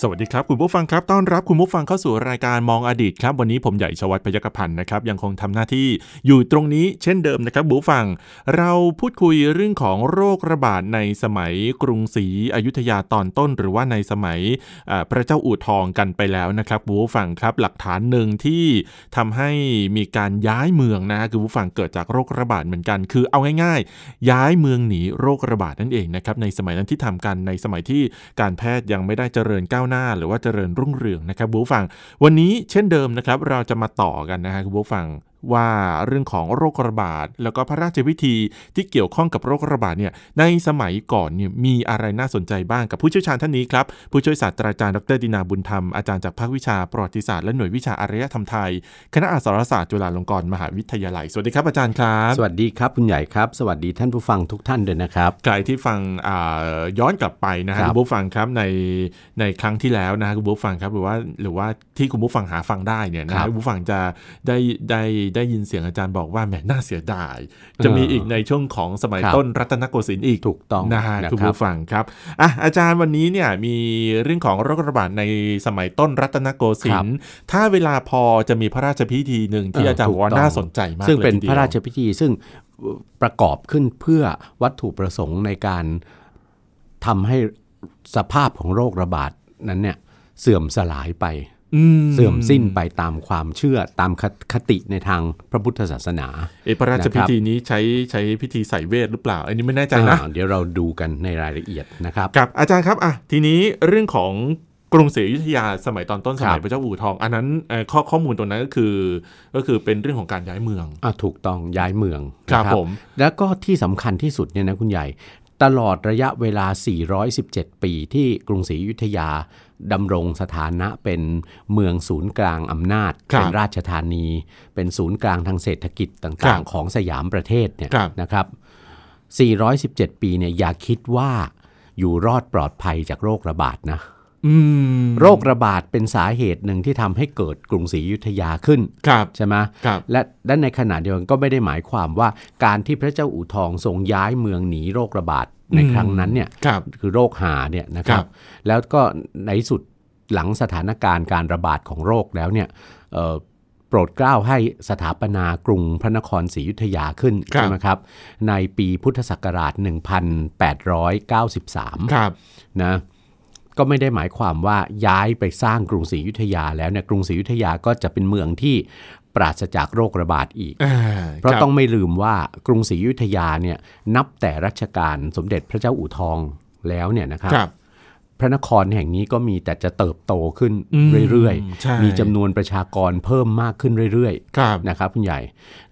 สวัสดีครับ คุณผู้ฟังครับต้อนรับคุณผู้ฟังเข้าสู่รายการมองอดีตครับวันนี้ผมใหญ่ชวัฒพยกพันธ์นะครับยังคงทำหน้าที่อยู่ตรงนี้เช่นเดิมนะครับผู้ฟัง เราพูดคุยเรื่องของโรคระบาดในสมัยกรุงศรีอยุธยาตอนต้น หรือว่าในสมัยพระเจ้าอู่ทองกันไปแล้วนะครับคุณผู้ฟังครับหลักฐานหนึ่งที่ทำให้มีการย้ายเมืองนะคุณผู้ฟังเกิดจากโรคระบาดเหมือนกัน คือเอาง่ายๆ ย้ายเมืองหนีโรคระบาดนั่นเองนะครับในสมัยนั้นที่ทำกันในสมัยที่การแพทย์ยังไม่ได้เจริญก้าวหน้าหรือว่าเจริญรุ่งเรืองนะครับคุณผู้ฟัง วันนี้เช่นเดิมนะครับเราจะมาต่อกันนะฮะคุณผู้ฟัง ว่าเรื่องของโรคระบาดแล้วก็พระราชพิธีที่เกี่ยวข้องกับโรคระบาดเนี่ยในสมัยก่อนเนี่ยมีอะไรน่าสนใจบ้างกับผู้เชี่ยวชาญท่านนี้ครับ ผู้ช่วยศาสตราจารย์ดรดินาบุญธรรม อาจารย์จากภาควิชาประวัติศาสตร์และหน่วยวิชาอารยธรรมไทย คณะอักษรศาสตร์จุฬาลงกรณ์มหาวิทยาลัย สวัสดีครับอาจารย์ครับ สวัสดีครับคุณใหญ่ครับ สวัสดีท่านผู้ฟังทุกท่านด้วยนะครับใครที่ฟังอ่าย้อนกลับไปนะฮะครับคุณผู้ฟังครับในในครั้งที่แล้วนะฮะคุณผู้ฟังครับหรือว่าหรือว่าที่คุณผู้ฟังหาฟังได้เนี่ยนะครัฮะบคุณผู้ฟังจะได้ได้ได้ยินเสียงอาจารย์บอกว่าแหมน่าเสียดาย จะมีอีกในช่วงของสมัยครับต้นรัตนโกสินทร์อีกถูกต้องนะฮะนะคุณครับผู้ฟังครับอะอาจารย์วันนี้เนี่ยมีเรื่องของโรคระบาดในสมัยต้นรัตนโกสินทร์ถ้าเวลาพอจะมีพระราชพิธีหนึ่งที่เอออาจารย์ถูบกอกว่าต้องน่าสนใจมากซึ่งเป็นลยทีดียวพระราชพิธีซึ่งประกอบขึ้นเพื่อวัตถุประสงค์ในการทำให้สภาพของโรคระบาดนั้นเนี่ยเสื่อมสลายไปอืม เสื่อมสิ้นไปตามความเชื่อตามคคติในทางพระพุทธศาสนาเอะพระราชพิธีนี้ใช้ใช้พิธีใส่เวทหรือเปล่า อันนี้ไม่แน่ใจนะอ่าเดี๋ยวเราดูกันในรายละเอียดนะครับกับอาจารย์ครับอะทีนี้เรื่องของกรุงศรีอยุธยาสมัยตอนต้นสมัคยรับพระเจ้าอู่ทอง อันนั้นเอ่อข้อข้อมูลตรงนั้นก็คือ ก็คือเป็นเรื่องของการย้ายเมืองอะถูกต้องย้ายเมืองครับนะผมแล้วก็ที่สำคัญที่สุดเนี่ยนะคุณใหญ่ ตลอดระยะเวลา 417 ปีที่กรุงศรีอยุธยา ดำรงสถานะเป็นเมืองศูนย์กลางอำนาจครับเป็นราชธานี เป็นศูนย์กลางทางเศรษฐกิจครัต่างบๆของสยามประเทศเนี่ยครับนะครับ 417 ปีเนี่ยอย่าคิดว่าอยู่รอดปลอดภัยจากโรคระบาดนะอืมโรคระบาดเป็นสาเหตุหนึ่งที่ทำให้เกิดกรุงศรีอยุธยาขึ้นครับใช่ไหมครับและและในขณะเดียวกันก็ไม่ได้หมายความว่าการที่พระเจ้าอู่ทองทรงย้ายเมืองหนีโรคระบาด ในอืมครั้งนั้นเนี่ยครับคือโรคหาเนี่ยนะครัครับบแล้วก็ในที่สุดหลังสถานการณ์การระบาดของโรคแล้วเนี่ยเอ่อโปรดเกล้าให้สถาปนากรุงพระนครศรีอยุธยาขึ้นครับใช่ไหมครับในปีพุทธศักราช 1893ครับนะก็ไม่ได้หมายความว่าย้ายไปสร้างกรุงศรีอยุธยาแล้วเนี่ยกรุงศรีอยุธยาก็จะเป็นเมืองที่ ปราศจากโรคระบาดอีกอ่าเพราะคบต้องไม่ลืมว่ากรุงศรีอยุธยาเนี่ยนับแต่รัชกาลสมเด็จพระเจ้าอู่ทองแล้วเนี่ยนะครับครับพระนครแห่งนี้ก็มีแต่จะเติบโตขึ้นอืมเรื่อยใช่ๆมีจำนวนประชากรเพิ่มมากขึ้นเรื่อยครับๆนะครับคุณใหญ่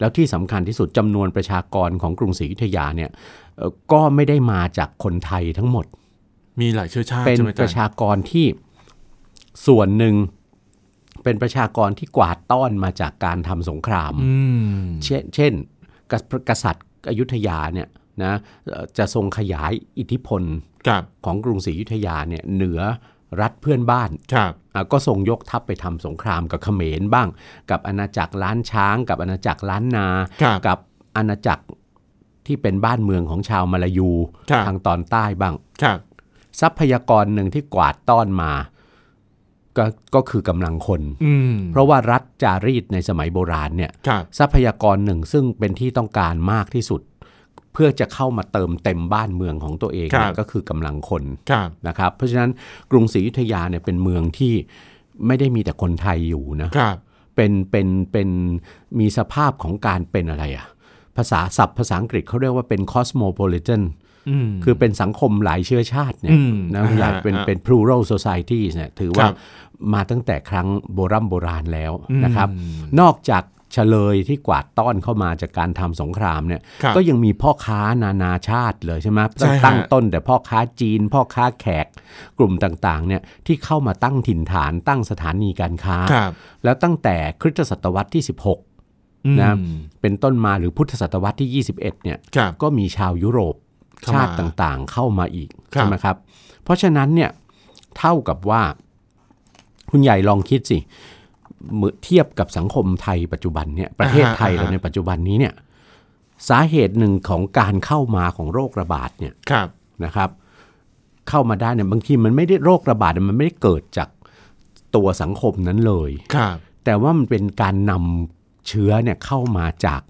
แล้วที่สำคัญที่สุดจำนวนประชากรของกรุงศรีอยุธยาเนี่ยเอ่อก็ไม่ได้มาจากคนไทยทั้งหมด มีหลายเชื้อชาติเป็นใช่ไหมอาปจารระย์ชากรที่ส่วนหนึ่ง เป็นประชากรที่กวาดต้อนมาจากการทำสงครามอืมเช่นเช่นกษกษัตริย์อยุธยาเนี่ยนะเอ่อจะทรงขยายอิทธิพลครับของกรุงศรีอยุธยาเนี่ยเหนือรัฐเพื่อนบ้านครับอะก็ทรงยกทัพไปทำสงครามกับเขมรบ้าง กับอาณาจักรล้านช้าง กับอาณาจักรล้านนาครับกับอาณาจักรที่เป็นบ้านเมืองของชาวมาลายูครับทางตอนใต้บ้างครับทรัพยากรหนึ่งที่กวาดต้อนมา ก็ก็คือกำลังคนอืมเพราะว่ารัฐจารีตในสมัยโบราณเนี่ยครับทรัพยากรหนึ่งซึ่งเป็นที่ต้องการมากที่สุด เพื่อจะเข้ามาเติมเต็มบ้านเมืองของตัวเองเนี่ยก็คือกำลังคนครับนะครับ เพราะฉะนั้นกรุงศรีอยุธยาเนี่ยเป็นเมืองที่ไม่ได้มีแต่คนไทยอยู่นะครับเป็นเป็นเป็นมีสภาพของการเป็นอะไรอะภาษาศัพท์ภาษาอังกฤษเขาเรียกว่าเป็น cosmopolitan อืม คือเป็นสังคมหลายเชื้อชาติเนี่ยอืมนะอ่าอยากเป็นอ่าเป็น plural society เนี่ยถือคว่ารับมาตั้งแต่ครั้งโบรำโบราณแล้วอืมนะครับ นอกจากเฉลยที่กวาดต้อนเข้ามาจากการทำสงครามเนี่ยครับก็ยังมีพ่อค้านานาชาติเลยใช่ไหมใช่ฮะตั้งต้นแต่พ่อค้าจีน พ่อค้าแขกกลุ่มต่างๆเนี่ยที่เข้ามาตั้งถิ่นฐานตั้งสถานีการค้าครับแล้วตั้งแต่คริสตศตวรรษที่ 16นะอืมเป็นต้นมาหรือพุทธศตวรรษที่ 21เนี่ยครับก็มีชาวยุโรปเข้ามา ชาติต่างๆ เข้ามาอีกครับใช่ไหมครับ เพราะฉะนั้นเนี่ยเท่ากับว่า คุณใหญ่ลองคิดสิเมื่อเทียบกับสังคมไทยปัจจุบันเนี่ยประเทศไทยเราในปัจจุบันนี้เนี่ยสาเหตุหนึ่งของการเข้ามาของโรคระบาดเนี่ยครับนะครับ เข้ามาได้เนี่ยบางทีมันไม่ได้โรคระบาดมันไม่ได้เกิดจากตัวสังคมนั้นเลยครับ แต่ว่ามันเป็นการนำเชื้อเนี่ยเข้ามาจาก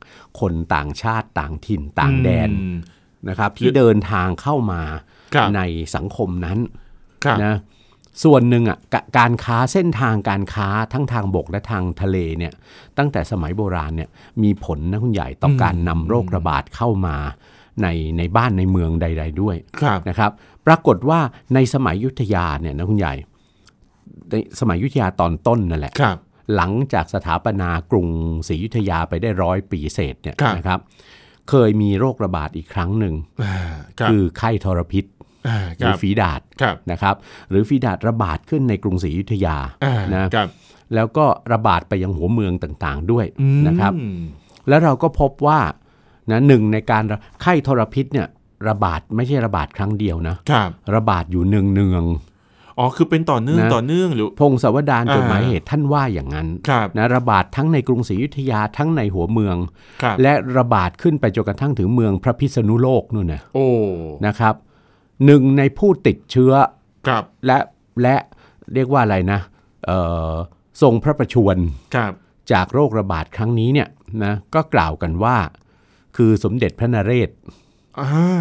คนต่างชาติต่างถิ่นต่างแดนอืม นะครับที่เดินทางเข้ามาครับในสังคมนั้นครับนะส่วนหนึ่งอะกะการค้าเส้นทางการค้าทั้งทางบกและทางทะเลเนี่ยตั้งแต่สมัยโบราณเนี่ยมีผลนะคุณใหญ่ต่อการนำโรคระบาดเข้ามาในในบ้านในเมืองใด ๆ ด้วยครับนะครับ ปรากฏว่าในสมัยอยุทธยาเนี่ยนะคุณใหญ่ในสมัยอยุทธยาตอนต้นนั่นแหละครับหลังจากสถาปนากรุงศรีอยุธยาไปได้ร้อยปีเศษเนี่ยครับนะครับ เคยมีโรคระบาดอีกครั้งหนึ่งอ่าครับคือไข้ทรพิษอ่าหครืรัอบฝีดาดครับนะครับ หรือฝีดาดระบาดขึ้นในกรุงศรีอยุธยาอ่านะครับแล้วก็ระบาดไปยังหัวเมืองต่างๆด้วยอืมนะครับ แล้วเราก็พบว่านะหนึ่งในการระไข้ทรพิษเนี่ยระบาดไม่ใช่ระบาดครั้งเดียวนะครับระบาดอยู่เนืองเนือง อ๋อ คือเป็นต่อเนื่องนะต่อเนื่องหรือๆพงศาวดารอ่าจดหมายเหตุท่านว่าอย่างนั้นครับนะระบาดทั้งในกรุงศรีอยุธยาทั้งในหัวเมืองครับและระบาดขึ้นไปจนกระทั่งถึงเมืองพระพิษณุโลกนู่นนะโอ้นะครับหนึ่งในผู้ติดเชื้อครับและและเรียกว่าอะไรนะเอ่อทรงพระประชวรครับจากโรคระบาดครั้งนี้เนี่ยนะก็กล่าวกันว่า คือสมเด็จพระนเรศอ่า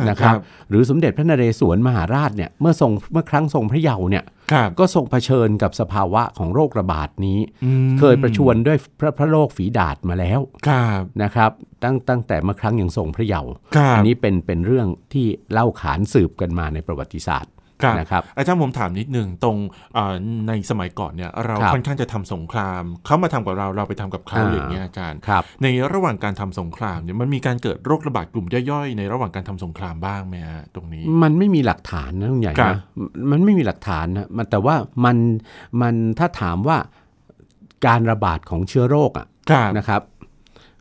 นะครับหรือสมเด็จพระนเรศวรมหาราชเนี่ยเมื่อทรงเมื่อครั้งทรงพระเยาว์เนี่ยครับก็ทรงเผชิญกับสภาวะของโรคระบาดนี้อืมเคยประชวรด้วยพระพระโรคฝีดาษมาแล้วครับนะครับตั้งตั้งแต่เมื่อครั้งยังทรงพระเยาว์ครับอันี้เป็นเป็นเรื่องที่เล่าขานสืบกันมาในประวัติศาสตร์ครับ นะครับอาจารย์ผมถามนิดหนึ่งตรงอ่าในสมัยก่อนเนี่ยเราครับค่อนข้างจะทำสงคราม เขามาทำกับเราเราไปทำกับเขาอ่าอย่างเงี้ยอาจารย์ครับในระหว่างการทำสงครามเนี่ยมันมีการเกิดโรคระบาดกลุ่มย่อยๆในระหว่างการทำสงครามบ้างไหมฮะตรงนี้ มันไม่มีหลักฐานนะคุณใหญ่ครับนะมันไม่มีหลักฐานนะมันแต่ว่ามันมันถ้าถามว่าการระบาดของเชื้อโรคอะครับนะครับ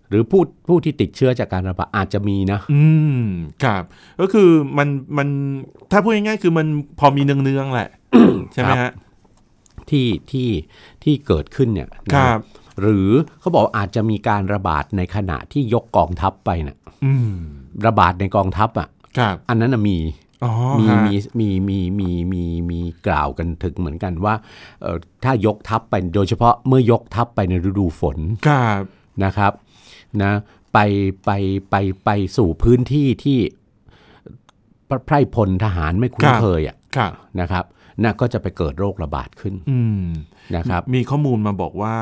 หรือผู้ผู้ที่ติดเชื้อจากการระบาดอาจจะมีนะ อืมครับ ก็คือมันมันถ้าพูดง่ายๆคือมันพอมีเนืองๆแหละ ใช่ไหมฮะที่ที่ที่เกิดขึ้นเนี่ยนะครับ หรือเขาบอกอาจจะมีการระบาดในขณะที่ยกกองทัพไปนะอืมระบาดในกองทัพอะครับ อันนั้นนะมีอ๋อมีฮะมีมีมีมีมีมีกล่าวกันถึงเหมือนกันว่าเอ่อถ้ายกทัพไปโดยเฉพาะเมื่อยกทัพไปในฤดูฝนครับนะครับ นะไปไปไปไปสู่พื้นที่ที่พระไพร่พลทหารไม่คุ้นเคยอะครับนะครับน่ะก็จะไปเกิดโรคระบาดขึ้นอืมนะครับ มีข้อมูลมาบอกว่า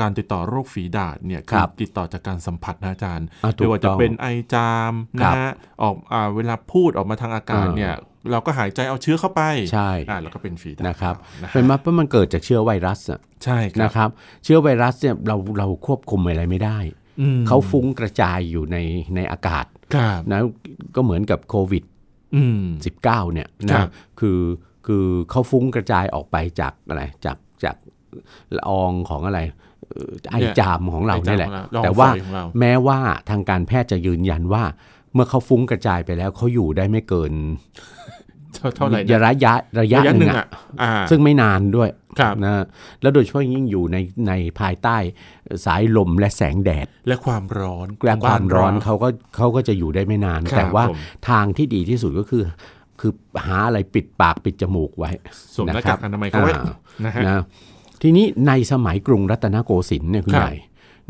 การติดต่อโรคฝีดาษเนี่ยครับติดต่อจากการสัมผัสนะอาจารย์อะถูกไม่ว่าจะต้องเป็นไอจามครันะบฮะออกอ่าเวลาพูดออกมาทางอากาศอ่าเนี่ยเราก็หายใจเอาเชื้อเข้าไปใช่อ่าแล้วก็เป็นฝีดาษนะครับนะฮะเป็นมาเพราะมันเกิดจากเชื้อไวรัสอะใช่ครับนะครับ เชื้อไวรัสเนี่ยเราเราควบคุมอะไรไม่ได้อืม เขาฟุ้งกระจายอยู่ในในอากาศครับนะก็เหมือนกับโควิดอืม19เนี่ยครันะบคือคือเขาฟุ้งกระจายออกไปจากอะไรจากจากละอองของอะไรเอ่อไอจามของเราเนี่ยแหละไอจามของเราแต่ว่าลองไฟของเราแม้ว่าทางการแพทย์จะยืนยันว่า เมื่อเขาฟุ้งกระจายไปแล้วเขาอยู่ได้ไม่เกินเท่าเท่าไหร่ระนะยะระยะระยะหหนึ่นึ่งงอะอะอ่าซึ่งไม่นานด้วย ครับนะแล้วโดยเฉพาะยิ่งอยู่ในในภายใต้สายลมและแสงแดด และความร้อนและความร้อนบ้เขาก็เขาก็จะอยู่ได้ไม่นานครับแต่ว่าผมทางที่ดีที่สุดก็คือ คือหาอะไรปิดปากปิดจมูกไว้สวมหน้านะครักาบกอนามัยเขาไว้อ่านะฮะนะทีนี้ในสมัยกรุงรัตนโกสินทร์เนี่ยคุณครับใหญ่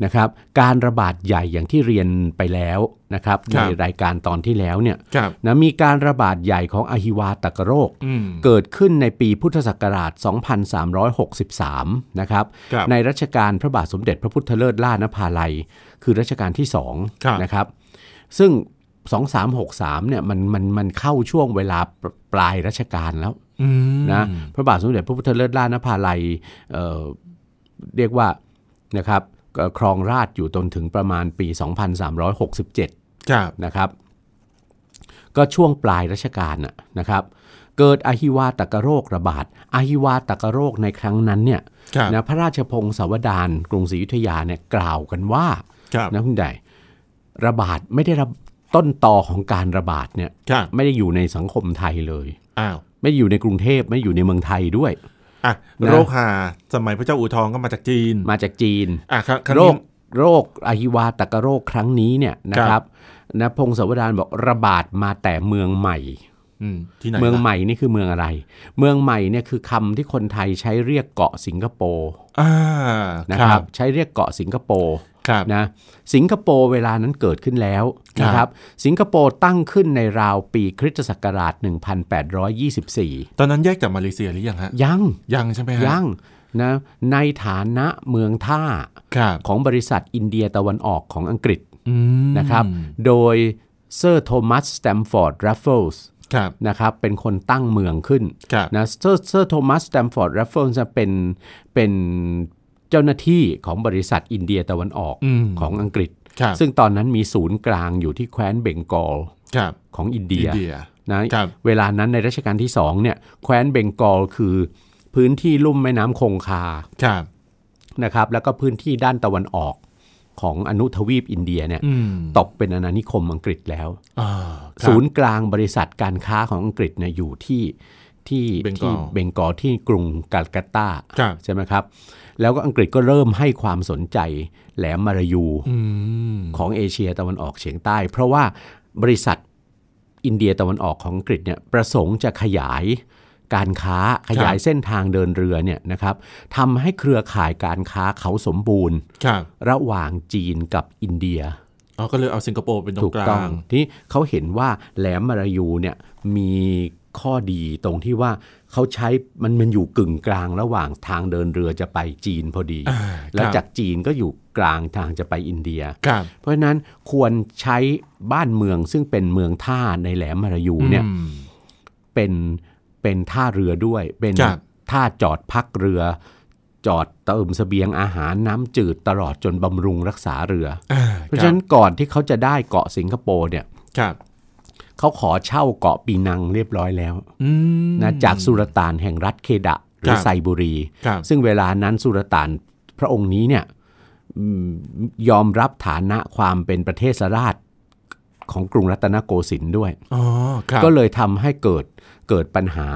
นะครับการระบาดใหญ่อย่างที่เรียนไปแล้วนะครับครัในบรายการตอนที่แล้วเนี่ยครับนะมีการระบาดใหญ่ของอหิวาตกโรคอืมเกิดขึ้นในปีพุทธศักราช 2363 นะครับครับในรัชกาลพระบาทสมเด็จพระพุทธเลิศล่านภาลัย คือรัชกาลที่ครับ2นะครับซึ่ง 2363 เนี่ยมันมันมันเข้าช่วงเวลาปปลายรัชกาลแล้วอืมนะพระบาทสมเด็จพระพุทธเลิศล่านภาลัยเอ่อเรียกว่านะครับเอ่อ ครองราชย์อยู่จนถึงประมาณปี 2367ครับนะครับ ก็ช่วงปลายรัชกาลน่ะนะครับเกิดอหิวาตกโรคระบาดอหิวาตกโรคในครั้งนั้นเนี่ยครับนะพระราชพงศาวดารกรุงศรีอยุธยาเนี่ยกล่าวกันว่าครับนะคุณใหญ่ระบาดไม่ได้ระต้นตอของการระบาดเนี่ยครับไม่ได้อยู่ในสังคมไทยเลยอ้าวไม่ได้อยู่ในกรุงเทพไม่ได้อยู่ในเมืองไทยด้วย อะนะ โรคหาสมัยพระเจ้าอู่ทองก็มาจากจีนมาจากจีน อะครับครั้งโรนี้ คโรคอหิวาตกโรคครั้งนี้เนี่ยนะคครัรับ บนะพงศาวดารบอกระบาดมาแต่เมืองใหม่ อืมที่ไหนเมืองล่ะใหม่นี่คือเมืองอะไร เมืองใหม่เนี่ยคือคำที่คนไทยใช้เรียกเกาะสิงคโปร์อ่านะคครัรับ บ ใช้เรียกเกาะสิงคโปร์ครับ นะสิงคโปร์เวลานั้นเกิดขึ้นแล้วครับนะครับสิงคโปร์ตั้งขึ้นในราวปีคริสตศักราช 1824 ตอนนั้นแยกจากมาเลเซียหรือยังฮะ ยัง ยังใช่ไหมฮะ ยังนะในฐานะเมืองท่าครับของบริษัทอินเดียตะวันออกของอังกฤษอืมนะครับ โดยเซอร์โทมัสสแตมฟอร์ดรัฟเฟิลส์ครับนะครับเป็นคนตั้งเมืองขึ้นครับนะเซอร์เซอร์โทมัสสแตมฟอร์ดรัฟเฟิลส์เป็นเป็น เจ้าหน้าที่ของบริษัทอินเดียตะวันออกอืมของอังกฤษครับซึ่งตอนนั้นมีศูนย์กลางอยู่ที่แคว้นเบงกอลครับของอินเดียอินเดียนะครับเวลานั้นในรัชกาลที่สองเนี่ยแคว้นเบงกอลคือพื้นที่ลุ่มแม่น้ำคงคาครับนะครับ แล้วก็พื้นที่ด้านตะวันออกของอนุทวีปอินเดียเนี่ยอืมตกเป็นอาณานิคมอังกฤษแล้วอ่าครับศูนย์กลางบริษัทการค้าของอังกฤษเนี่ยอยู่ที่ที่เบงกอลที่เบงกอลที่กรุงกาลกัตตาครับใช่ไหมครับแล้วก็อังกฤษก็เริ่มให้ความสนใจแหลมมารายูอืมของเอเชียตะวันออกเฉียงใต้ เพราะว่าบริษัทอินเดียตะวันออกของอังกฤษเนี่ยประสงค์จะขยายการค้าขยายเส้นทางเดินเรือเนี่ยนะครับทำให้เครือข่ายการค้าเขาสมบูรณ์ครับระหว่างจีนกับอินเดียอ๋อก็เลยเอาสิงคโปร์เป็นตรถูงกกต้อลางงที่เขาเห็นว่าแหลมมารายูเนี่ยมี ข้อดีตรงที่ว่าเขาใช้มันมันอยู่กึ่งกลางระหว่างทางเดินเรือจะไปจีนพอดีอ่าแล้วครับจากจีนก็อยู่กลางทางจะไปอินเดียครับเพราะฉะนั้นควรใช้บ้านเมืองซึ่งเป็นเมืองท่าในแหลมมารายูเนี่ยอืมเป็นเป็นท่าเรือด้วย เป็นครับท่าจอดพักเรือ จอดเติมเสบียงอาหารน้ำจืดตลอดจนบำรุงรักษาเรืออ่าเพราะฉะนั้นก่อนที่เขาจะได้เกาะสิงคโปร์เนี่ยครับ เขาขอเช่าเกาะปีนังเรียบร้อยแล้วอืมนะจากสุลต่านแห่งรัฐเคดะหรืคอรับไซบุรีครับซึ่งเวลานั้นสุลต่านพระองค์นี้เนี่ยอืมยอมรับฐานะความเป็นประเทศราชของกรุงรัตนโกสินทร์ด้วยอ๋อครับก็เลยทำให้เกิดเกิดปัญหา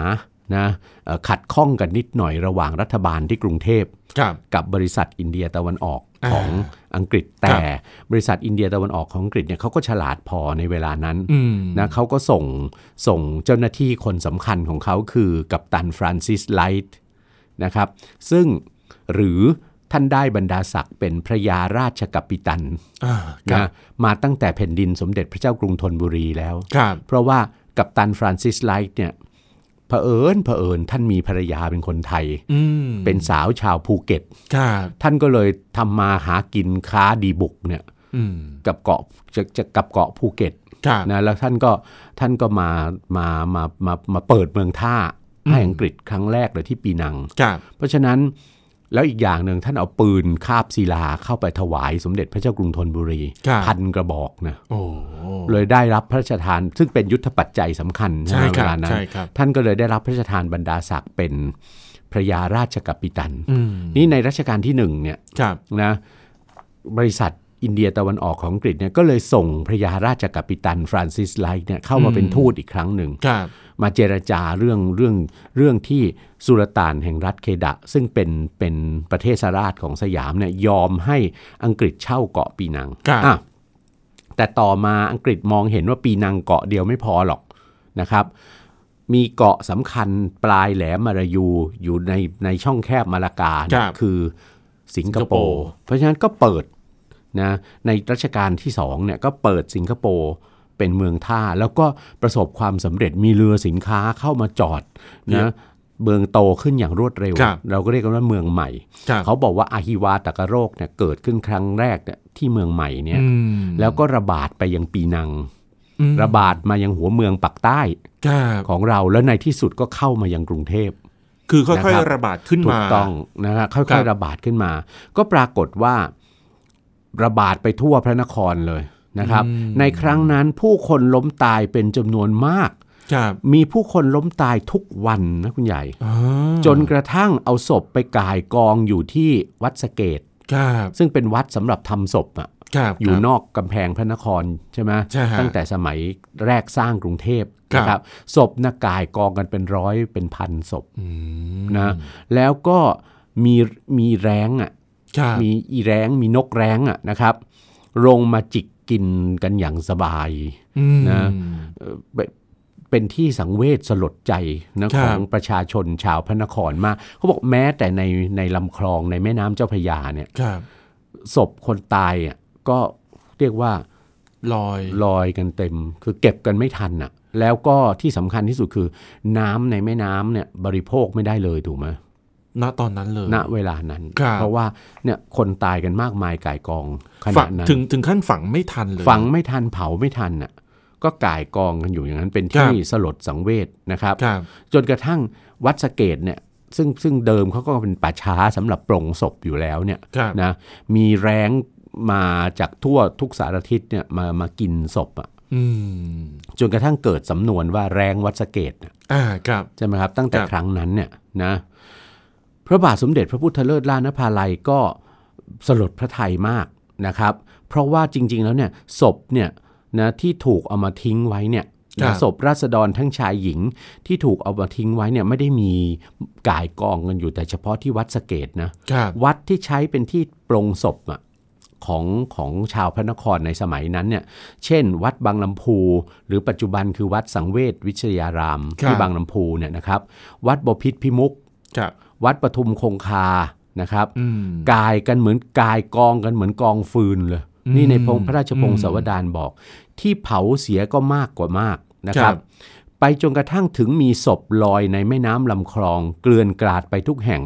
นะเอ่อขัดข้องกันนิดหน่อยระหว่างรัฐบาลที่กรุงเทพครับกับบริษัทอินเดียตะวันออกอ่า ของอังกฤษแต่บริษัทอินเดียตะวันออกของอังกฤษเนี่ยเขาก็ฉลาดพอในเวลานั้นอืมนะเขาก็ส่งส่งเจ้าหน้าที่คนสำคัญของเขาคือกัปตันฟรานซิสไลท์นะครับซึ่งหรือท่านได้บรรดาศักดิ์เป็นพระยาราชกัปปิตันอ่าครับนะมาตั้งแต่แผ่นดินสมเด็จพระเจ้ากรุงธนบุรีแล้วครับเพราะว่ากัปตันฟรานซิสไลท์เนี่ย เผอิญเผอิญท่านมีภรรยาเป็นคนไทยอืมเป็นสาวชาวภูเก็ตครับท่านก็เลยทำมาหากินค้าดีบุกเนี่ยอืมกับเกาะจะจะกับเกาะภูเก็ตครับนะแล้วท่านก็ท่านก็มามามามามาเปิดเมืองท่าให้อังกฤษครั้งแรกเลยที่ปีนังครับเพราะฉะนั้น แล้วอีกอย่างหนึ่งท่านเอาปืนคาบศิลาเข้าไปถวายสมเด็จพระเจ้ากรุงธนบุรีครับพันกระบอกนะโอ้เลยได้รับพระราชทาน ซึ่งเป็นยุทธปัจจัยสำคัญใช่ไหมคเวรับลานั้นใช่ครับท่านก็เลยได้รับพระราชทานบรรดาศักดิ์เป็นพระยาราชกัปปิตันอืมนี่ในรัชกาลที่หนึ่งเนี่ยครับนะบริษัท อินเดียตะวันออกของอังกฤษเนี่ยก็เลยส่งพระยาราชกัปปิตันฟรานซิสไลท์เนี่ยเข้ามาเป็นทูตอีกครั้งหนึ่งครับมาเจรจาเรื่องเรื่องเรื่องที่สุลต่านแห่งรัฐเคดะ ซึ่งเป็นเป็นประเทศราชของสยามเนี่ยยอมให้อังกฤษเช่าเกาะปีนังครับอะแต่ต่อมาอังกฤษมองเห็นว่าปีนังเกาะเดียวไม่พอหรอกนะครับมีเกาะสำคัญปลายแหลมมลายูอยู่ในในช่องแคบมาลากาเนี่ยครับคือสิงคโปสิงคโปร์ร์เพราะฉะนั้นก็เปิด นะในรัชกาลที่สองเนี่ยก็เปิดสิงคโปร์เป็นเมืองท่า แล้วก็ประสบความสำเร็จมีเรือสินค้าเข้ามาจอดนะเมืองโตขึ้นอย่างรวดเร็วครับเราก็เรียกกันว่าเมืองใหม่ครับเขาบอกว่าอาฮิวาตากโรคเนี่ยเกิดขึ้นครั้งแรกเนี่ยที่เมืองใหม่เนี่ยอืมแล้วก็ระบาดไปยังปีนังอืมระบาดมายังหัวเมืองปักใต้ครับของเราแล้วในที่สุดก็เข้ามายังกรุงเทพคือค่อยนะครับๆระบาดขึ้นถูมากต้องนะครับค่ครัอยบๆระบาดขึ้นมา ก็ปรากฏว่า ระบาดไปทั่วพระนครเลยนะครับ ในครั้งนั้นผู้คนล้มตายเป็นจำนวนมากครับมีผู้คนล้มตายทุกวันนะคุณใหญ่อ๋อจนกระทั่งเอาศพไปก่ายกองอยู่ที่วัดสะเกตครับซึ่งเป็นวัดสำหรับทำศพอะอยู่นอกกำแพงพระนครใช่ไหมตั้งแต่สมัยแรกสร้างกรุงเทพนะครับศพนากายกองกันเป็นร้อยเป็นพันศพนะแล้วก็มีมีแรงอะ มีอีแรงมีนกแรงอะนะครับลงมาจิกกินกันอย่างสบายนะเป็นที่สังเวชสลดใจนะของประชาชนชาวพระนครมากเขาบอกแม้แต่ในในลำคลองในแม่น้ำเจ้าพระยาเนี่ยศพคนตายอะก็เรียกว่าลอยลอยกันเต็ม คือเก็บกันไม่ทันอะ แล้วก็ที่สำคัญที่สุดคือ น้ำในแม่น้ำเนี่ยบริโภคไม่ได้เลยถูกไหม ณตอนนั้นเลยณเวลานั้น เพราะว่าเนี่ยคนตายกันมากมายก่ายกองขนาดนั้นถึงถึงขั้นฝังไม่ทันเลย ฝังไม่ทันเผาไม่ทันอะก็ก่ายกองกันอยู่อย่างนั้นเป็นที่สลดสังเวชนะครับ จนกระทั่งวัดสเกตเนี่ยซึ่งซึ่งเดิมเขาก็เป็นป่าช้าสำหรับปรงศพอยู่แล้วเนี่ยนะมีแรงมาจากทั่วทุกสารทิศเนี่ยมามากินศพอะจนกระทั่งเกิดสำนวนว่าแรงวัดสเกตอ่าครับใช่ไหมครับ ตั้งแต่ครั้งนั้นเนี่ยนะ พระบาทสมเด็จพระพุทธเลิศล้านภาลัยก็สลดพระไทยมากนะครับ เพราะว่าจริง ๆ แล้วเนี่ยศพเนี่ยนะที่ถูกเอามาทิ้งไว้เนี่ยนะศพราษฎรทั้งชายหญิงที่ถูกเอามาทิ้งไว้เนี่ยไม่ได้มีกายกองกันอยู่แต่เฉพาะที่วัดสเกตนะวัดที่ใช้เป็นที่ปรงศพอะของของชาวพระนครในสมัยนั้นเนี่ย เช่น วัดบางลำพู หรือปัจจุบันคือวัดสังเวชวิชยารามที่บางลำพูเนี่ยนะครับ วัดบพิษพิมุก วัดปทุมคงคานะครับกายกันเหมือนกายกองกันเหมือนกองฟืนเลยนี่ในพงพระราชพงศาวดารบอก ที่เผาเสียก็มากกว่ามากนะครับ ไปจนกระทั่งถึงมีศพลอยในแม่น้ำลำคลอง เกลื่อนกลาดไปทุกแห่ง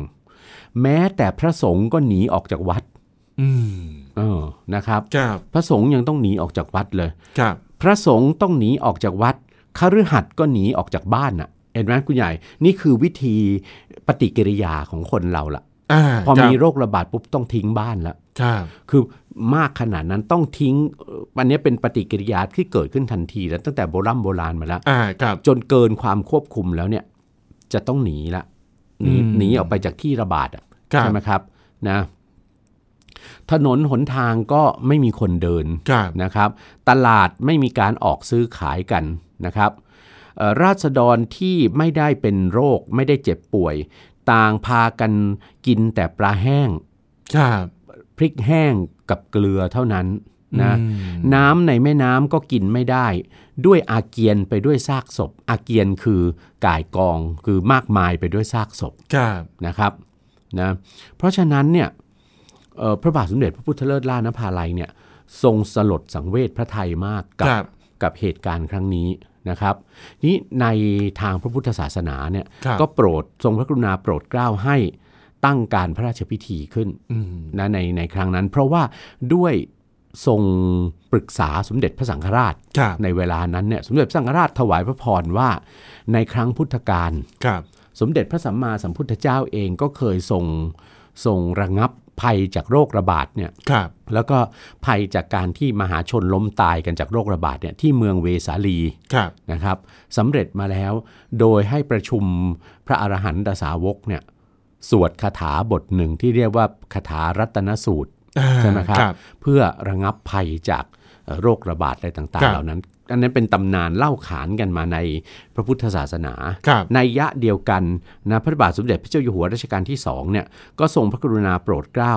แม้แต่พระสงฆ์ก็หนีออกจากวัดเออนะครับรบพระสงฆ์ยังต้องหนีออกจากวัดเลยครับพระสงฆ์ต้องหนีออกจากวัดคฤหัสถ์ก็หนีออกจากบ้านน่ะ เห็นไหมคุณใหญ่ นี่คือวิธีปฏิกิริยาของคนเราละพอมีโรคระบาดปุ๊บต้องทิ้งบ้านแล้วคือมากขนาดนั้นต้องทิ้งอันนี้เป็นปฏิกิริยาที่เกิดขึ้นทันทีแล้วตั้งแต่โบราณโบราณมาแล้วจนเกินความควบคุมแล้วเนี่ย จะต้องหนีละหนีหนีออกไปจากที่ระบาดใช่ไหมครับนะถนนหนทางก็ไม่มีคนเดินนะครับ ตลาดไม่มีการออกซื้อขายกันนะครับ ราษฎรที่ไม่ได้เป็นโรคไม่ได้เจ็บป่วย ต่างพากันกินแต่ปลาแห้งพริกแห้งกับเกลือเท่านั้นนะน้ำในแม่น้ำก็กินไม่ได้ ด้วยอาเกียนไปด้วยซากศพ อาเกียนคือกายกองคือมากมายไปด้วยซากศพนะครับนะเพราะฉะนั้นเนี่ยพระบาทสมเด็จพระพุทธเลิศล่านภาลัยเนี่ยทรงสลดสังเวชพระไทยมากกับกับเหตุการณ์ครั้งนี้ นะครับนี้ในทางพระพุทธศาสนาเนี่ยก็โปรดทรงพระกรุณาโปรดเกล้าให้ตั้งการพระราชพิธีขึ้นนะในในครั้งนั้น เพราะว่าด้วยทรงปรึกษาสมเด็จพระสังฆราชในเวลานั้นเนี่ยสมเด็จพระสังฆราชถวายพระพรว่าในครั้งพุทธกาลสมเด็จพระสัมมาสัมพุทธเจ้าเองก็เคยทรงทรงระงับ ภัยจากโรคระบาดเนี่ยแล้วก็ภัยจากการที่มหาชนล้มตายกันจากโรคระบาดเนี่ยที่เมืองเวสาลีนะครับสำเร็จมาแล้วโดยให้ประชุมพระอรหันตสาวกเนี่ยสวดคาถาบทหนึ่งที่เรียกว่าคาถารัตนสูตรใช่ไหมครับ เพื่อระงับภัยจากโรคระบาดอะไรต่างๆ เหล่านั้น อันนั้นเป็นตำนานเล่าขานกันมาในพระพุทธศาสนา ในยะเดียวกันนะพระบาทสมเด็จพระเจ้าอยู่หัวรัชกาลที่สองเนี่ยก็ทรงพระกรุณาโปรดเกล้า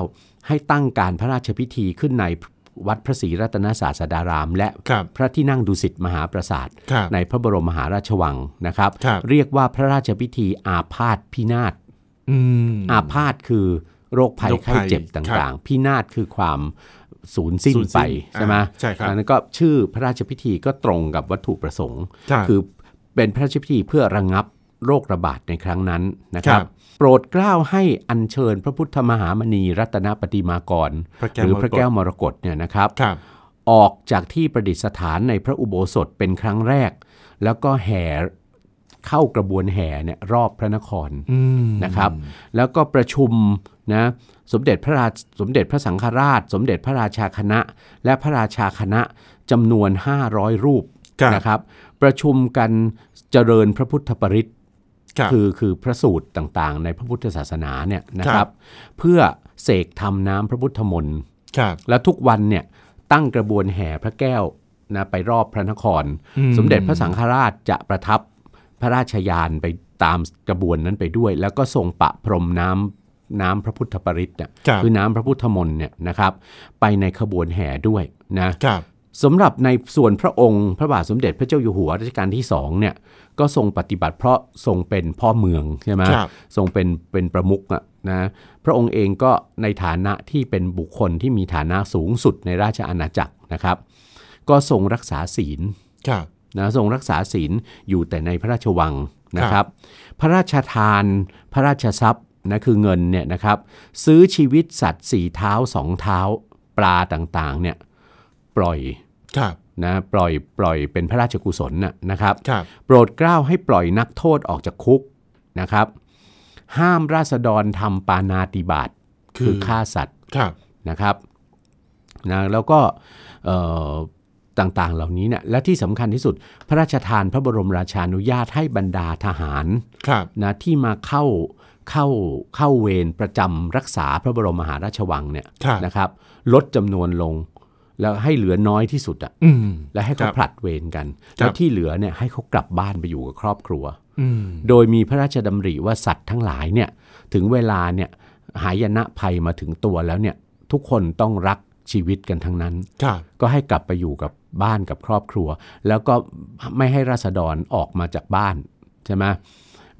ให้ตั้งการพระราชพิธีขึ้นในวัดพระศรีรัตนศาสดาราม และพระที่นั่งดุสิตมหาปราสาทในพระบรมมหาราชวังนะครับเรียกว่าพระราชพิธีอาพาธพินาศอาพาธคือโรคภัยไข้เจ็บต่างๆ พินาศคือความ สูญสิ้นไปใช่ไหมใช่ครับอันนั้นก็ชื่อพระราชพิธีก็ตรงกับวัตถุประสงค์ คือเป็นพระราชพิธีเพื่อระงงับโรคระบาดในครั้งนั้นนะครับ โปรดเกล้าให้อัญเชิญพระพุทธมหามณีรัตนปฏิมากร หรือพระแก้วมรกตเนี่ยนะครับ ออกจากที่ประดิษฐานในพระอุโบสถเป็นครั้งแรก แล้วก็แห่เข้ากระบวนแห่เนี่ยรอบพระนครนะครับ แล้วก็ประชุม นะสมเด็จพระราชสมเด็จพระสังฆราช สมเด็จพระราชาคณะ และพระราชาคณะจำนวน 500 รูปนะครับ ประชุมกันเจริญพระพุทธปริตคือคือพระสูตรต่างๆ ในพระพุทธศาสนาเนี่ยนะครับ เพื่อเสกทำน้ำพระพุทธมนต์แล้วทุกวันเนี่ยตั้งกระบวนแห่พระแก้วนะไปรอบพระนคร สมเด็จพระสังฆราชจะประทับพระราชยานไปตามกระบวนนั้นไปด้วย แล้วก็ทรงปะพรมน้ำ น้ำพระพุทธปริตเนี่ยคือน้ำพระพุทธมนต์เนี่ยนะครับไปในขบวนแห่ด้วยนะสำหรับในส่วนพระองค์พระบาทสมเด็จพระเจ้าอยู่หัวรัชกาลที่สองเนี่ยก็ทรงปฏิบัติเพราะทรงเป็นพ่อเมืองใช่ไหมทรงเป็นเป็นประมุขอะนะพระองค์เองก็ในฐานะที่เป็นบุคคลที่มีฐานะสูงสุดในราชอาณาจักรนะครับ ก็ทรงรักษาศีลนะทรงรักษาศีลอยู่แต่ในพระราชวังนะครับ พระราชทาน พระราชทรัพย์ นะคือเงินเนี่ยนะครับซื้อชีวิตสัตว์สี่เท้าสองเท้าปลาต่างๆเนี่ยปล่อยนะปล่อยปล่อยเป็นพระราชกุศลนะครับรบโปรดเกล้าให้ปล่อยนักโทษออกจากคุกนะครับ ห้ามราษฎรทำปานาติบาตคือฆ่าสัตว์นะครับนะแล้วก็ต่างๆเหล่านี้เนี่ยและที่สำคัญที่สุด พระราชทานพระบรมราชานุญาตให้บรรดาทหารนะที่มาเข้า เข้าเข้าเวรประจำรักษาพระบรมมหาราชวังเนี่ยนะครับ ลดจำนวนลง แล้วให้เหลือน้อยที่สุดอะ่ะและให้เขาผลัดเวรกัน แล้วที่เหลือเนี่ยให้เขากลับบ้านไปอยู่กับครอบครัวโดยมีพระราชดำริว่าสัตว์ทั้งหลายเนี่ย ถึงเวลาเนี่ยหายนะภัยมาถึงตัวแล้วเนี่ย ทุกคนต้องรักชีวิตกันทั้งนั้น ก็ให้กลับไปอยู่กับบ้านกับครอบครัว แล้วก็ไม่ให้ราษฎรออกมาจากบ้านใช่ไหม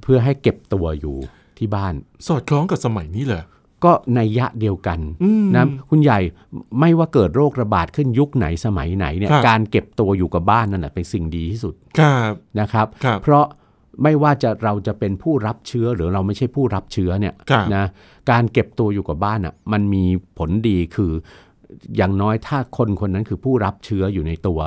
เพื่อให้เก็บตัวอยู่ ที่บ้าน สอดคล้องกับสมัยนี้เลยก็ในยะเดียวกันนะคุณใหญ่ไม่ว่าเกิดโรคระบาดขึ้นยุคไหนสมัยไหนเนี่ยการเก็บตัวอยู่กับบ้านนั่นแหะเป็นสิ่งดีที่สุดนะครับเพราะไม่ว่าจะเราจะเป็นผู้รับเชื้อหรือเราไม่ใช่ผู้รับเชื้อเนี่ยนะการเก็บตัวอยู่กับบ้านอะมันมีผลดีคืออย่างน้อยถ้าคนคนนั้นคือผู้รับเชื้ออยู่ในตัว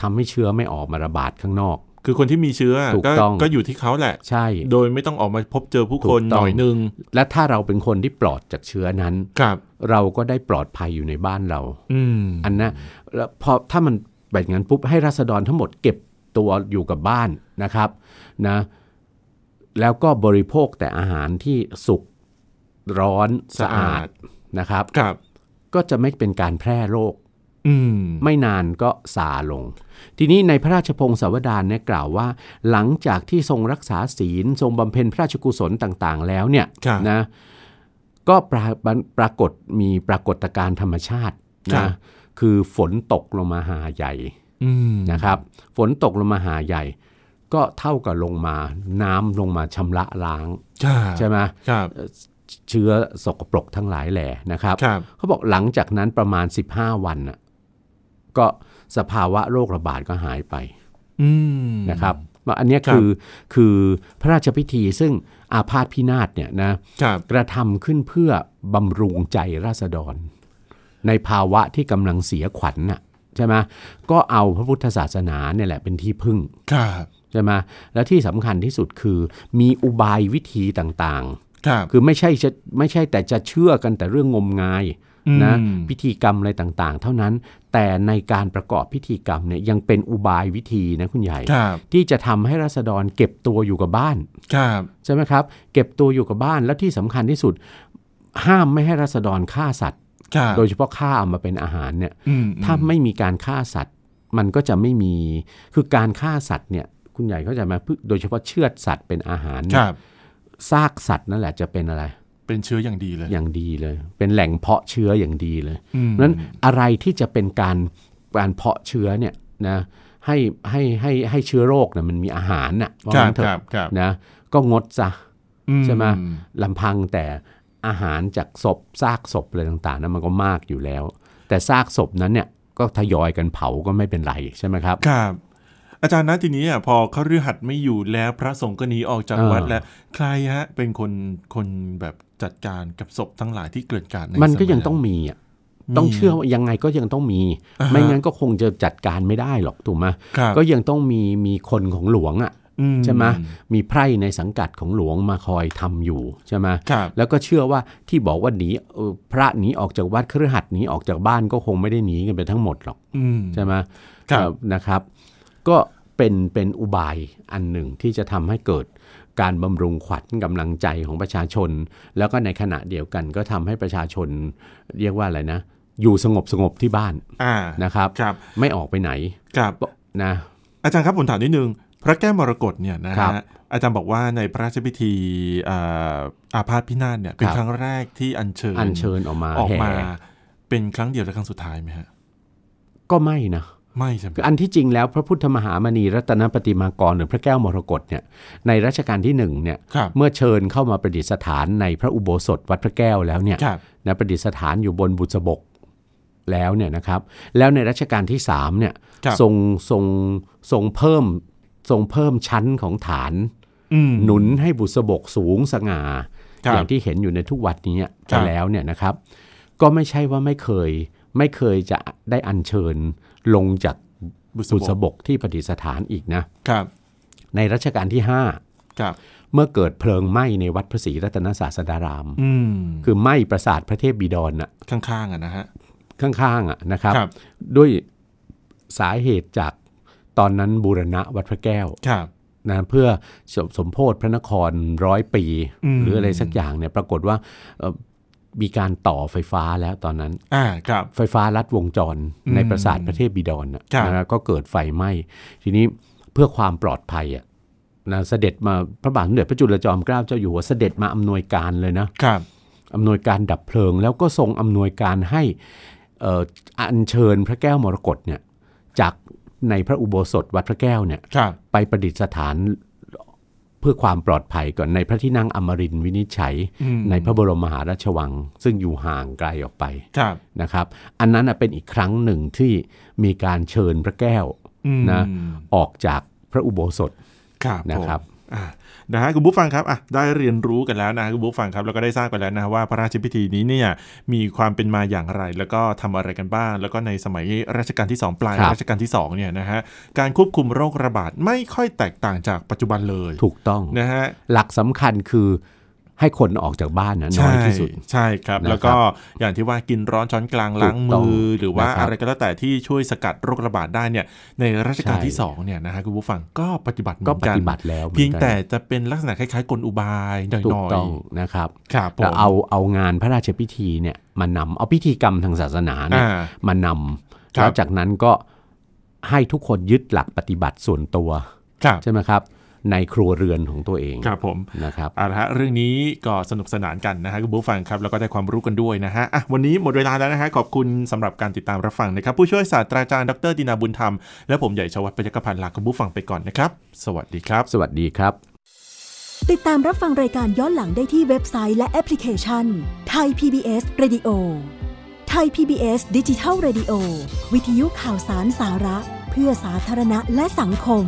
ทำให้เชื้อไม่ออกมาระบาดข้างนอก คือคนที่มีเชื้อก็ก็อยู่ที่เขาแหละ ใช่ โดยไม่ต้องออกมาพบเจอผู้คนหน่อยนึง และถ้าเราเป็นคนที่ปลอดจากเชื้อนั้นครับเราก็ได้ปลอดภัยอยู่ในบ้านเรา อือันนะแล้วพอถ้ามันแบบนั้นปุ๊บให้รัษฎรทั้งหมดเก็บตัวอยู่กับบ้านนะครับนะแล้วก็บริโภคแต่อาหารที่สุกร้อนสะอาดนะครับครับ ก็จะไม่เป็นการแพร่โรคมไม่นานก็ซาลง ทีนี้ในพระราชพงศาวดารเนี่ยกล่าวว่า หลังจากที่ทรงรักษาศีล ทรงบำเพ็ญพระราชกุศลต่างๆ แล้วเนี่ยนะก็ปราปรากฏมีปรากฏการณ์ธรรมชาตินะคือฝนตกลงมาหาใหญ่นะครับ ฝนตกลงมาหาใหญ่ ก็เท่ากับลงมาน้ำลงมาชำระล้าง ใช่ไหมเชื้อสกปรกทั้งหลายแหล่นะครับ เขาบอกหลังจากนั้นประมาณ 15 วันก็ สภาวะโรคระบาดก็หายไปนะครับว่าอันนี้คือคือพระราชพิธีซึ่งอาพาธพินาศเนี่ยนะกระทำขึ้นเพื่อบำรุงใจราษฎร ในภาวะที่กำลังเสียขวัญน่ะใช่ไหมก็เอาพระพุทธศาสนาเนี่ยแหละเป็นที่พึ่งใช่ไหมและที่สำคัญที่สุดคือมีอุบายวิธีต่างๆ คือไม่ใช่จะไม่ใช่แต่จะเชื่อกันแต่เรื่องงมงาย นะพิธีกรรมอะไรต่างๆ เท่านั้น แต่ในการประกอบพิธีกรรมเนี่ยยังเป็นอุบายวิธีนะคุณใหญ่ที่จะทำให้รัษฎรเก็บตัวอยู่กับบ้านใช่ไหมครับ เก็บตัวอยู่กับบ้านแล้วที่สำคัญที่สุด ห้ามไม่ให้รัษฎรฆ่าสัตว์ โดยเฉพาะฆ่าเอามาเป็นอาหารเนี่ยถ้าไม่มีการฆ่าสัตว์ มันก็จะไม่มีคือการฆ่าสัตว์เนี่ยคุณใหญ่เขาจะมาโดยเฉพาะเชือดสัตว์เป็นอาหารเนี่ยซากสัตว์นั่นแหละจะเป็นอะไร เป็นเชื้ออย่างดีเลยอย่างดีเลย เป็นแหล่งเพาะเชื้ออย่างดีเลยเพราะนั้นอะไรที่จะเป็นการการเพาะเชื้อเนี่ยนะให้ให้ให้ให้เชื้อโรคนะมันมีอาหารน่ะว่างั้นเถอะนะก็งดซะใช่ไหมลำพังแต่อาหารจากศพซากศพอะไรต่างๆนั้นมันก็มากอยู่แล้ว แต่ซากศพนั้นเนี่ยก็ทยอยกันเผาก็ไม่เป็นไรใช่ไหมครับครับอาจารย์นะทีนี้อะพอเขาฤหัสไม่อยู่แล้วพระสงฆ์ก็หนีออกจากวัดแล้ว ใครฮะเป็นคนคนแบบ จัดการกับศพทั้งหลายที่เกิดการในมันก็ยังต้องมีอะต้องเชื่อว่ายังไงก็ยังต้องมี ไม่งั้นก็คงจะจัดการไม่ได้หรอกถูกไหมก็ยังต้องมีมีคนของหลวงอะใช่ไหมมีไพร่ในสังกัดของหลวงมาคอยทำอยู่ใช่ไหมแล้วก็เชื่อว่าที่บอกว่าหนีพระหนีออกจากวัดเครือขัดหนีออกจากบ้านก็คงไม่ได้หนีกันไปทั้งหมดหรอกใช่ไหมนะครับ ก็เป็นเป็นอุบายอันหนึ่งที่จะทำให้เกิด การบำรุงขวัญกำลังใจของประชาชน แล้วก็ในขณะเดียวกันก็ทำให้ประชาชนเรียกว่าอะไรนะ อยู่สงบสงบที่บ้านอ่านะครับครับไม่ออกไปไหนครับนะอาจารย์ครับผมถามนิดนึงพระแก้วมรกตเนี่ยนะครัฮะบอาจารย์บอกว่าในพระราชพิธีอ่าอาพาธพินาศเนี่ยเป็นครับครั้งแรกที่อัญเชิญอัญเชิญออกมาออกแห่มา เป็นครั้งเดียวและครั้งสุดท้ายไหมฮะก็ไม่นะ ไม่ใช่ไหมคืออันที่จริงแล้วพระพุทธมหามณีรัตนปฏิมากรหรือพระแก้วมรกตเนี่ยในรัชกาลที่หนึ่งเนี่ยครับเมื่อเชิญเข้ามาประดิษฐานในพระอุโบสถวัดพระแก้วแล้วเนี่ยครับนะประดิษฐานอยู่บนบุษบกแล้วเนี่ยนะครับ แล้วในรัชกาลที่สามเนี่ยครับทรงทรงทรงเพิ่มทรงเพิ่มชั้นของฐานอืมหนุนให้บุษบกสูงสง่าครับอย่างที่เห็นอยู่ในทุกวัดนี้ครัไปบแล้วเนี่ยนะครับ ก็ไม่ใช่ว่าไม่เคยไม่เคยจะได้อัญเชิญ ลงจากบุษบุษบบกกที่ประดิษฐานอีกนะครับ ในรัชกาลที่ครับ5เมื่อเกิดเพลิงไหม้ในวัดพระศรีรัตนศาสดารามอืมคือไหม้ปราสาทพระเทพบิดรน่ะข้างๆอะนะฮะข้างๆอะนะครับครับด้วยสาเหตุจากตอนนั้นบูรณะวัดพระแก้วครับนะเพื่อสมสมโพธิพระนครร้อยปีอืมหรืออะไรสักอย่างเนี่ยปรากฏว่าเอ่อ มีการต่อไฟฟ้าแล้วตอนนั้นอ่าครับไฟฟ้าลัดวงจรอืมในปราสาทพระเทพบิดรน่ะครับนะก็เกิดไฟไหม้ทีนี้เพื่อความปลอดภัยอะนะเสด็จมาพระบาทสมเด็จพระจุลจอมเกล้าเจ้าอยู่หัวเสด็จมาอำนวยการเลยนะครับอำนวยการดับเพลิง แล้วก็ทรงอำนวยการให้เอ่ออัญเชิญพระแก้วมรกตเนี่ยจากในพระอุโบสถวัดพระแก้วเนี่ยครับไปประดิษฐานเพื่อความปลอดภัยก่อนในพระที่นั่งอมรินทร์วินิจฉัยอืมในพระบรมมหาราชวัง ซึ่งอยู่ห่างไกลออกไปครับนะครับ อันนั้นน่ะเป็นอีกครั้งหนึ่งที่มีการเชิญพระแก้วอืมนะออกจากพระอุโบสถครับนะครับผมอ่า นะฮะคุณผู้ฟังครับอะได้เรียนรู้กันแล้วนะคุณผู้ฟังครับแล้วก็ได้ทราบกันแล้วนะว่าพระราชพิธีนี้เนี่ยมีความเป็นมาอย่างไร แล้วก็ทำอะไรกันบ้าง แล้วก็ในสมัยรัชกาลที่ 2 ปลายครับรัชกาลที่2เนี่ยนะฮะการควบคุมโรคระบาดไม่ค่อยแตกต่างจากปัจจุบันเลย ถูกต้องนะฮะหลักสำคัญคือ ให้คนออกจากบ้านนะน้อยที่สุด ใช่ครับนะครับ แล้วก็อย่างที่ว่ากินร้อนช้อนกลางล้างถูกต้มืองอหรือว่านะครับอะไรก็แล้วแต่ที่ช่วยสกัดโรคระบาดได้เนี่ยในรัชกาลใช่ที่สองเนี่ยนะฮะคุณผู้ฟังก็ปฏิบัติเหมืก็อนปกันฏิบัติแล้วหมือนเพียงกันแต่จะเป็นลักษณะคล้ายๆกลอุบายหน่ถูกอยต้องนะครับๆครับผมแล้วเอาเอางานพระราชพิธีเนี่ยมานำเอาพิธีกรรมทางศาสนาเนี่ยอ่ามานครัำบแล้วจากนั้นก็ให้ทุกคนยึดหลักปฏิบัติส่วนตัวครับใช่ไหมครับ ในครัวเรือนของตัวเองครับผมนะครับเอาละฮะเรื่องนี้ก็สนุกสนานกันนะฮะคุณผู้ฟังครับแล้วก็ได้ความรู้กันด้วยนะฮะอะวันนี้หมดเวลาแล้วนะฮะขอบคุณสำหรับการติดตามรับฟังนะครับ ผู้ช่วยศาสตราจารย์ดรดินาบุญธรรม และผมใหญ่ชวัฒน์ปยกพันธ์ลาคุณผู้ฟังไปก่อนนะครับ สวัสดีครับ สวัสดีครับ ติดตามรับฟังรายการย้อนหลังได้ที่เว็บไซต์และแอปพลิเคชันไทย PBS Radio ไทย PBS ดิจิทัล Radio วิทยุข่าวสารสาระ เพื่อสาธารณะและสังคม